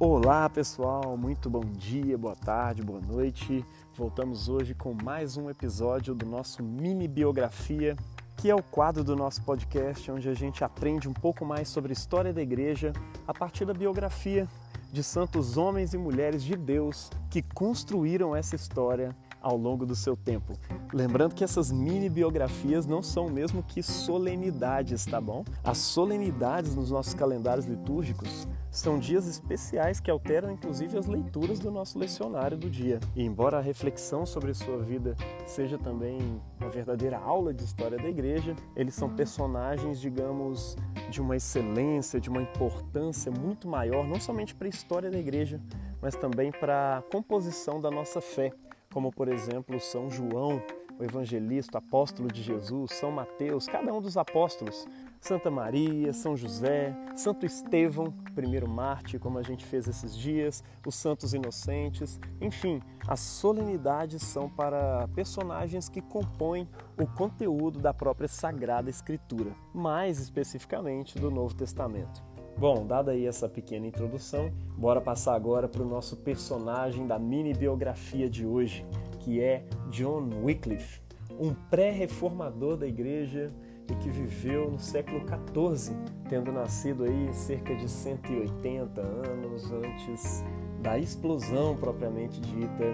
Olá pessoal, muito bom dia, boa tarde, boa noite. Voltamos hoje com mais um episódio do nosso mini biografia, que é o quadro do nosso podcast onde a gente aprende um pouco mais sobre a história da igreja a partir da biografia de santos homens e mulheres de Deus que construíram essa história ao longo do seu tempo. Lembrando que essas mini biografias não são mesmo que solenidades, tá bom? As solenidades nos nossos calendários litúrgicos são dias especiais que alteram inclusive as leituras do nosso lecionário do dia. E embora a reflexão sobre sua vida seja também uma verdadeira aula de história da igreja, eles são personagens, digamos, de uma excelência, de uma importância muito maior, não somente para a história da igreja, mas também para a composição da nossa fé como por exemplo São João, o evangelista, apóstolo de Jesus, São Mateus, cada um dos apóstolos, Santa Maria, São José, Santo Estevão, primeiro Marte, como a gente fez esses dias, os santos inocentes, enfim, as solenidades são para personagens que compõem o conteúdo da própria Sagrada Escritura, mais especificamente do Novo Testamento. Bom, dada aí essa pequena introdução, bora passar agora para o nosso personagem da mini biografia de hoje, que é John Wycliffe, um pré-reformador da igreja e que viveu no século XIV, tendo nascido aí cerca de 180 anos antes da explosão propriamente dita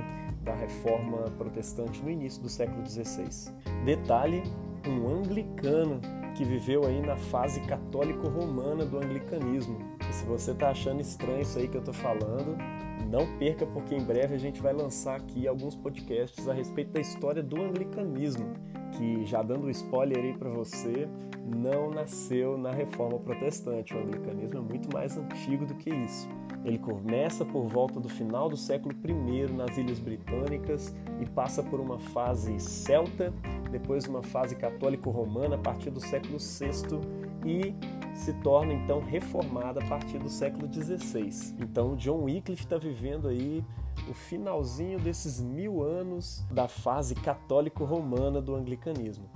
da reforma protestante no início do século XVI. Detalhe, um anglicano que viveu aí na fase católico-romana do anglicanismo. E se você está achando estranho isso aí que eu estou falando, não perca, porque em breve a gente vai lançar aqui alguns podcasts a respeito da história do anglicanismo, que já dando um spoiler aí para você, não nasceu na reforma protestante. O anglicanismo é muito mais antigo do que isso. Ele começa por volta do final do século I nas Ilhas Britânicas e passa por uma fase celta, depois uma fase católico-romana a partir do século VI e se torna então reformada a partir do século XVI. Então John Wycliffe está vivendo aí o finalzinho desses mil anos da fase católico-romana do anglicanismo.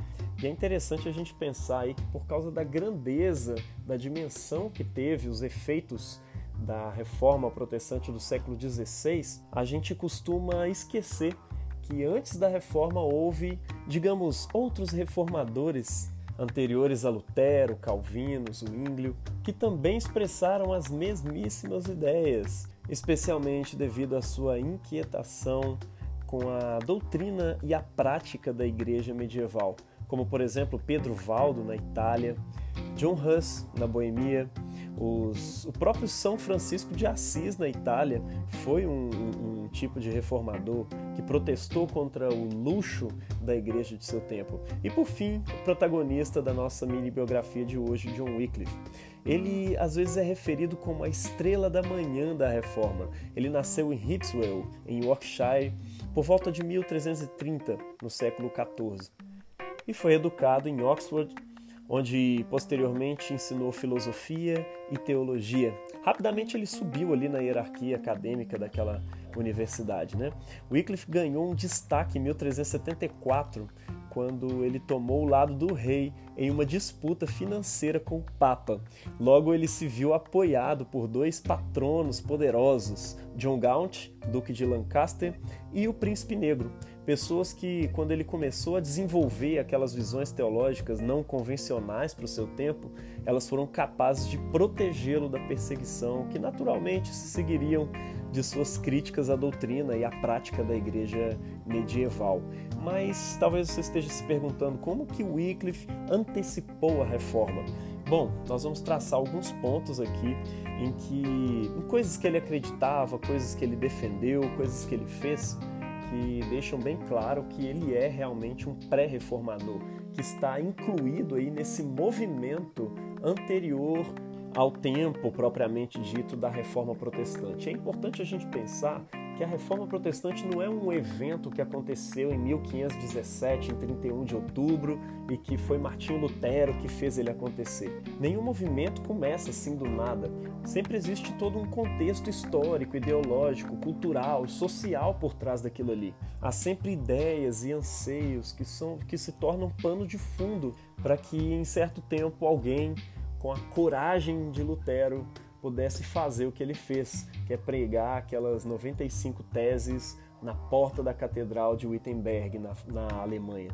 E é interessante a gente pensar aí que por causa da grandeza, da dimensão que teve os efeitos da reforma protestante do século XVI, a gente costuma esquecer que antes da reforma houve, digamos, outros reformadores anteriores a Lutero, Calvino, Zwinglio, que também expressaram as mesmíssimas ideias, especialmente devido à sua inquietação com a doutrina e a prática da igreja medieval, como por exemplo Pedro Valdo na Itália, John Huss na Boemia, os, o próprio São Francisco de Assis, na Itália, foi um, um, um, tipo de reformador que protestou contra o luxo da igreja de seu tempo. E por fim, o protagonista da nossa mini biografia de hoje, John Wycliffe. Ele às vezes é referido como a estrela da manhã da reforma. Ele nasceu em Hipswell, em Yorkshire, por volta de 1330, no século XIV, e foi educado em Oxford onde posteriormente ensinou filosofia e teologia. Rapidamente ele subiu ali na hierarquia acadêmica daquela universidade. Né? Wycliffe ganhou um destaque em 1374, quando ele tomou o lado do rei em uma disputa financeira com o Papa. Logo, ele se viu apoiado por dois patronos poderosos, John Gaunt, Duque de Lancaster, e o Príncipe Negro, Pessoas que, quando ele começou a desenvolver aquelas visões teológicas não convencionais para o seu tempo, elas foram capazes de protegê-lo da perseguição que naturalmente se seguiriam de suas críticas à doutrina e à prática da igreja medieval. Mas talvez você esteja se perguntando como que Wycliffe antecipou a reforma. Bom, nós vamos traçar alguns pontos aqui em que em coisas que ele acreditava, coisas que ele defendeu, coisas que ele fez, que deixam bem claro que ele é realmente um pré-reformador, que está incluído aí nesse movimento anterior ao tempo propriamente dito da reforma protestante. É importante a gente pensar que a reforma protestante não é um evento que aconteceu em 1517, em 31 de outubro, e que foi Martinho Lutero que fez ele acontecer. Nenhum movimento começa assim do nada. Sempre existe todo um contexto histórico, ideológico, cultural, social por trás daquilo ali. Há sempre ideias e anseios que, são, que se tornam pano de fundo para que em certo tempo alguém com a coragem de Lutero pudesse fazer o que ele fez, que é pregar aquelas 95 teses na porta da Catedral de Wittenberg, na, na Alemanha.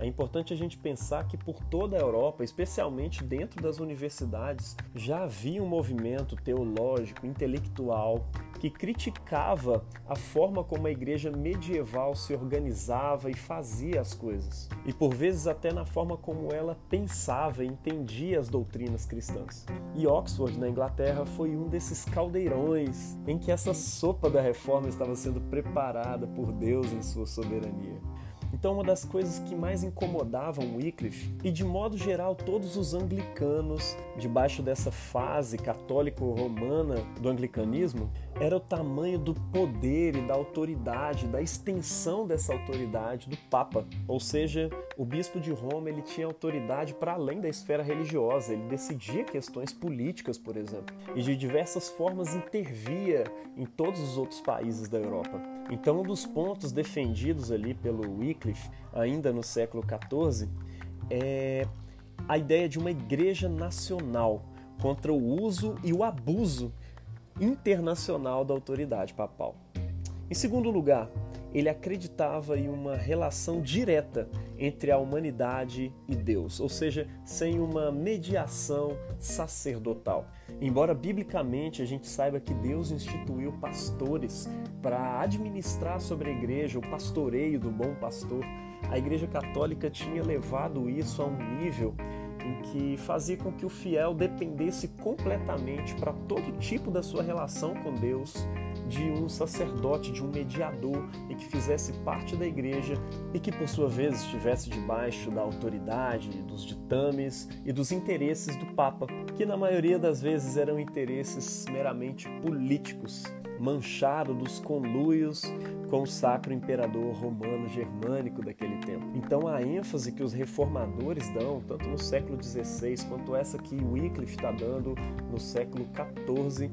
É importante a gente pensar que por toda a Europa, especialmente dentro das universidades, já havia um movimento teológico, intelectual, que criticava a forma como a igreja medieval se organizava e fazia as coisas, e por vezes até na forma como ela pensava e entendia as doutrinas cristãs. E Oxford, na Inglaterra, foi um desses caldeirões em que essa sopa da reforma estava sendo preparada por Deus em sua soberania. Então, uma das coisas que mais incomodavam Wycliffe, e de modo geral todos os anglicanos, debaixo dessa fase católico-romana do anglicanismo, era o tamanho do poder e da autoridade, da extensão dessa autoridade do Papa. Ou seja, o bispo de Roma ele tinha autoridade para além da esfera religiosa, ele decidia questões políticas, por exemplo, e de diversas formas intervia em todos os outros países da Europa. Então, um dos pontos defendidos ali pelo Wycliffe, ainda no século XIV, é a ideia de uma igreja nacional contra o uso e o abuso internacional da autoridade papal. Em segundo lugar, ele acreditava em uma relação direta entre a humanidade e Deus, ou seja, sem uma mediação sacerdotal. Embora biblicamente a gente saiba que Deus instituiu pastores para administrar sobre a igreja o pastoreio do bom pastor, a Igreja Católica tinha levado isso a um nível em que fazia com que o fiel dependesse completamente para todo tipo da sua relação com Deus de um sacerdote, de um mediador e que fizesse parte da igreja e que por sua vez estivesse debaixo da autoridade, dos ditames e dos interesses do Papa, que na maioria das vezes eram interesses meramente políticos, manchado dos conluios com o sacro imperador romano germânico daquele tempo. Então a ênfase que os reformadores dão, tanto no século XVI quanto essa que Wycliffe está dando no século XIV,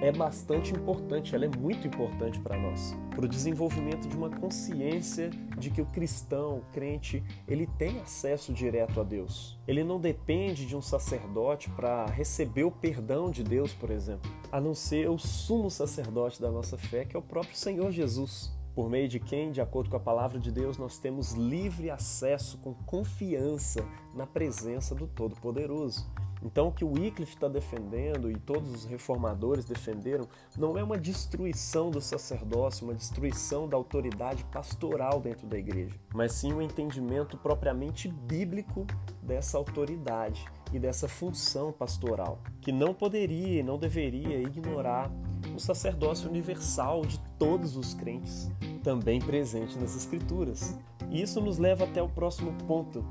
é bastante importante, ela é muito importante para nós, para o desenvolvimento de uma consciência de que o cristão, o crente, ele tem acesso direto a Deus. Ele não depende de um sacerdote para receber o perdão de Deus, por exemplo, a não ser o sumo sacerdote da nossa fé, que é o próprio Senhor Jesus. Por meio de quem, de acordo com a palavra de Deus, nós temos livre acesso com confiança na presença do Todo-Poderoso. Então, o que o Wycliffe está defendendo e todos os reformadores defenderam não é uma destruição do sacerdócio, uma destruição da autoridade pastoral dentro da igreja, mas sim um entendimento propriamente bíblico dessa autoridade e dessa função pastoral, que não poderia e não deveria ignorar o sacerdócio universal de todos os crentes, também presente nas Escrituras. E isso nos leva até o próximo ponto,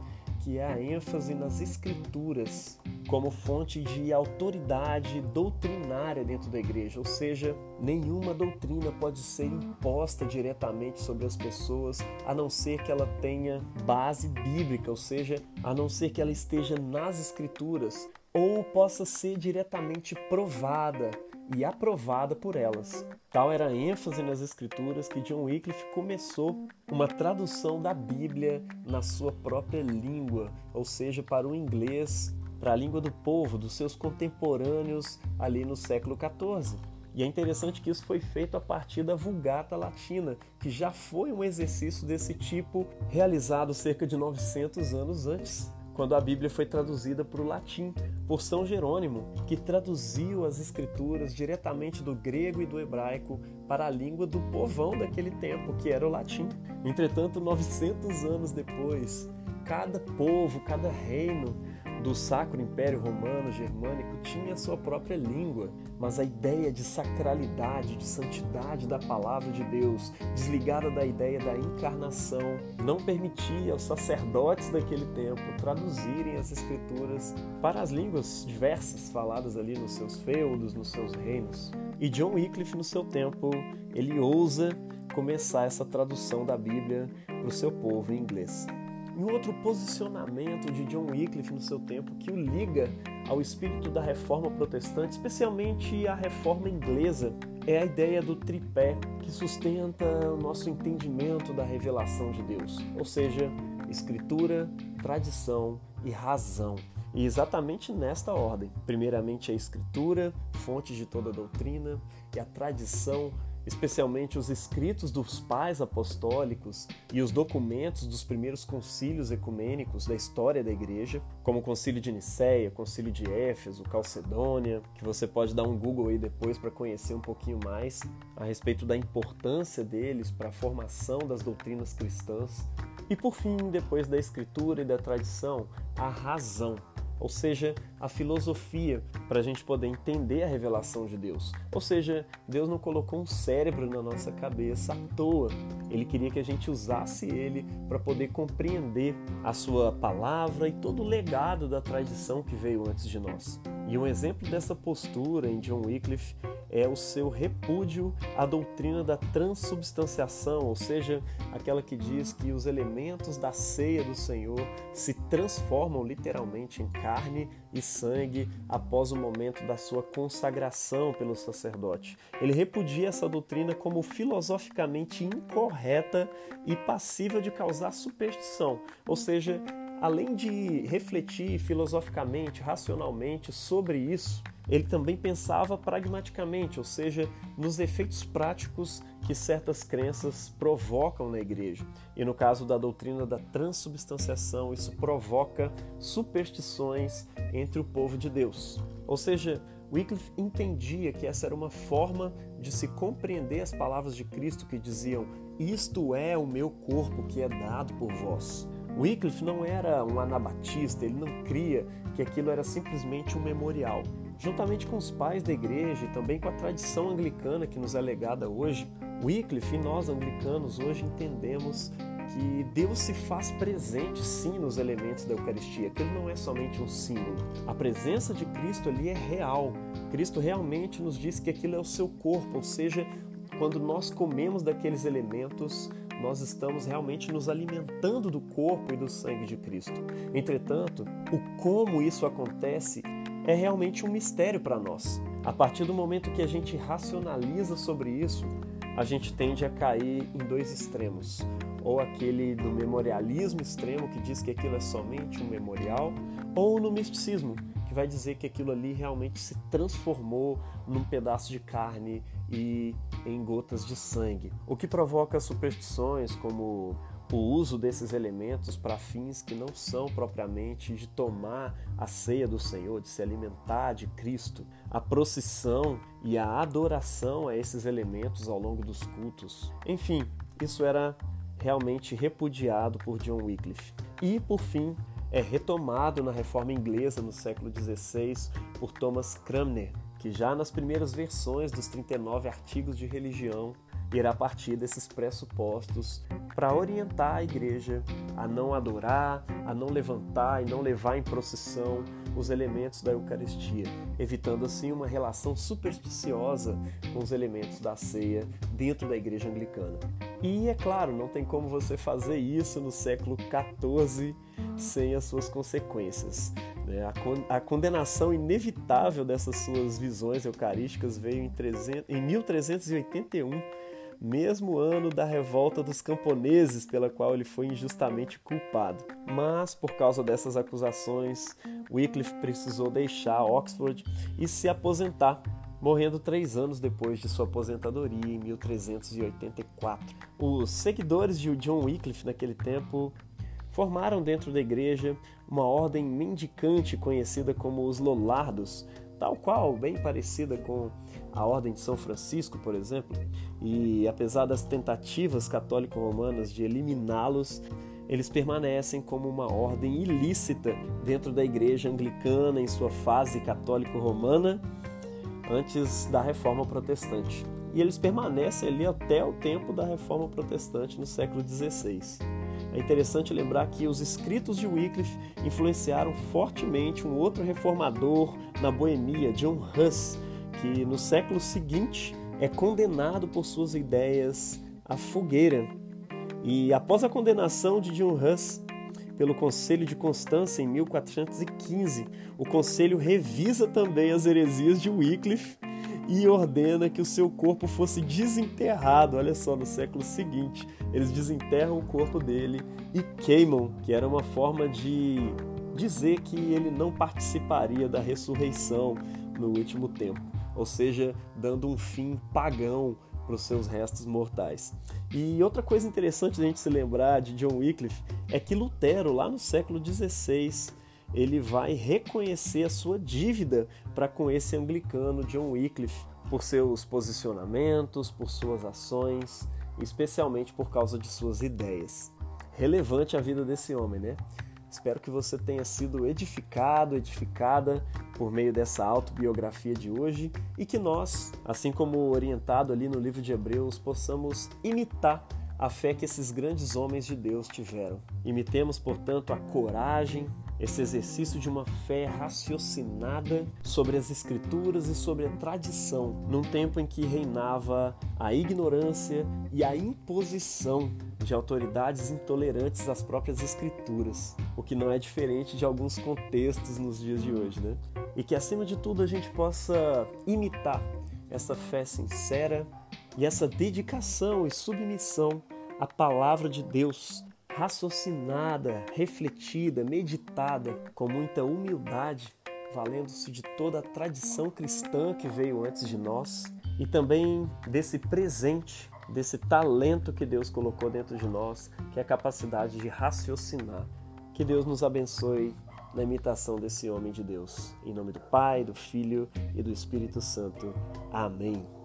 que é a ênfase nas escrituras como fonte de autoridade doutrinária dentro da igreja, ou seja, nenhuma doutrina pode ser imposta diretamente sobre as pessoas, a não ser que ela tenha base bíblica, ou seja, a não ser que ela esteja nas escrituras ou possa ser diretamente provada e aprovada por elas. Tal era a ênfase nas escrituras que John Wycliffe começou uma tradução da Bíblia na sua própria língua, ou seja, para o inglês, para a língua do povo, dos seus contemporâneos ali no século XIV. E é interessante que isso foi feito a partir da Vulgata Latina, que já foi um exercício desse tipo realizado cerca de 900 anos antes quando a Bíblia foi traduzida para o latim por São Jerônimo, que traduziu as escrituras diretamente do grego e do hebraico para a língua do povão daquele tempo, que era o latim. Entretanto, 900 anos depois, cada povo, cada reino do Sacro Império Romano Germânico tinha sua própria língua, mas a ideia de sacralidade, de santidade da palavra de Deus, desligada da ideia da encarnação, não permitia aos sacerdotes daquele tempo traduzirem as escrituras para as línguas diversas faladas ali nos seus feudos, nos seus reinos. E John Wycliffe, no seu tempo, ele ousa começar essa tradução da Bíblia para o seu povo em inglês. E um outro posicionamento de John Wycliffe no seu tempo que o liga ao espírito da reforma protestante, especialmente a reforma inglesa, é a ideia do tripé que sustenta o nosso entendimento da revelação de Deus, ou seja, escritura, tradição e razão. E exatamente nesta ordem: primeiramente a Escritura, fonte de toda a doutrina, e a tradição especialmente os escritos dos pais apostólicos e os documentos dos primeiros concílios ecumênicos da história da igreja, como o concílio de Nicéia, o concílio de Éfeso, Calcedônia, que você pode dar um Google aí depois para conhecer um pouquinho mais a respeito da importância deles para a formação das doutrinas cristãs. E por fim, depois da escritura e da tradição, a razão ou seja, a filosofia, para a gente poder entender a revelação de Deus. Ou seja, Deus não colocou um cérebro na nossa cabeça à toa. Ele queria que a gente usasse ele para poder compreender a sua palavra e todo o legado da tradição que veio antes de nós. E um exemplo dessa postura em John Wycliffe é o seu repúdio à doutrina da transubstanciação, ou seja, aquela que diz que os elementos da ceia do Senhor se transformam literalmente em carne e sangue após o momento da sua consagração pelo sacerdote. Ele repudia essa doutrina como filosoficamente incorreta e passiva de causar superstição, ou seja, além de refletir filosoficamente, racionalmente sobre isso, ele também pensava pragmaticamente, ou seja, nos efeitos práticos que certas crenças provocam na igreja. E no caso da doutrina da transubstanciação, isso provoca superstições entre o povo de Deus. Ou seja, Wycliffe entendia que essa era uma forma de se compreender as palavras de Cristo que diziam: Isto é o meu corpo que é dado por vós. Wycliffe não era um anabatista, ele não cria que aquilo era simplesmente um memorial. Juntamente com os pais da igreja e também com a tradição anglicana que nos é legada hoje, Wycliffe e nós anglicanos hoje entendemos que Deus se faz presente sim nos elementos da Eucaristia, que ele não é somente um símbolo. A presença de Cristo ali é real. Cristo realmente nos diz que aquilo é o seu corpo, ou seja, quando nós comemos daqueles elementos, nós estamos realmente nos alimentando do corpo e do sangue de Cristo. Entretanto, o como isso acontece é realmente um mistério para nós. A partir do momento que a gente racionaliza sobre isso, a gente tende a cair em dois extremos. Ou aquele do memorialismo extremo, que diz que aquilo é somente um memorial, ou no misticismo, que vai dizer que aquilo ali realmente se transformou num pedaço de carne e em gotas de sangue. O que provoca superstições como o uso desses elementos para fins que não são propriamente de tomar a ceia do Senhor, de se alimentar de Cristo, a procissão e a adoração a esses elementos ao longo dos cultos. Enfim, isso era realmente repudiado por John Wycliffe. E, por fim, é retomado na reforma inglesa no século XVI por Thomas Cranmer, que já nas primeiras versões dos 39 artigos de religião irá partir desses pressupostos para orientar a igreja a não adorar, a não levantar e não levar em procissão os elementos da Eucaristia, evitando assim uma relação supersticiosa com os elementos da ceia dentro da igreja anglicana. E é claro, não tem como você fazer isso no século XIV sem as suas consequências. Né? A condenação inevitável dessas suas visões eucarísticas veio em 1381 mesmo ano da revolta dos camponeses, pela qual ele foi injustamente culpado. Mas, por causa dessas acusações, Wycliffe precisou deixar Oxford e se aposentar, morrendo três anos depois de sua aposentadoria, em 1384. Os seguidores de John Wycliffe naquele tempo formaram dentro da igreja uma ordem mendicante conhecida como os Lollardos, tal qual, bem parecida com a Ordem de São Francisco, por exemplo, e apesar das tentativas católico-romanas de eliminá-los, eles permanecem como uma ordem ilícita dentro da Igreja Anglicana em sua fase católico-romana antes da Reforma Protestante. E eles permanecem ali até o tempo da Reforma Protestante no século XVI. É interessante lembrar que os escritos de Wycliffe influenciaram fortemente um outro reformador na Boemia, John Huss, que no século seguinte é condenado por suas ideias à fogueira. E após a condenação de John Huss pelo Conselho de Constância em 1415, o conselho revisa também as heresias de Wycliffe e ordena que o seu corpo fosse desenterrado. Olha só, no século seguinte, eles desenterram o corpo dele e queimam, que era uma forma de dizer que ele não participaria da ressurreição no último tempo, ou seja, dando um fim pagão para os seus restos mortais. E outra coisa interessante da gente se lembrar de John Wycliffe é que Lutero, lá no século XVI, ele vai reconhecer a sua dívida para com esse anglicano John Wycliffe por seus posicionamentos, por suas ações, especialmente por causa de suas ideias. Relevante a vida desse homem, né? Espero que você tenha sido edificado, edificada por meio dessa autobiografia de hoje e que nós, assim como orientado ali no livro de Hebreus, possamos imitar a fé que esses grandes homens de Deus tiveram. Imitemos, portanto, a coragem, esse exercício de uma fé raciocinada sobre as Escrituras e sobre a tradição, num tempo em que reinava a ignorância e a imposição de autoridades intolerantes às próprias Escrituras, o que não é diferente de alguns contextos nos dias de hoje, né? E que acima de tudo a gente possa imitar essa fé sincera e essa dedicação e submissão à palavra de Deus raciocinada, refletida, meditada com muita humildade, valendo-se de toda a tradição cristã que veio antes de nós e também desse presente, desse talento que Deus colocou dentro de nós, que é a capacidade de raciocinar. Que Deus nos abençoe na imitação desse homem de Deus. Em nome do Pai, do Filho e do Espírito Santo. Amém.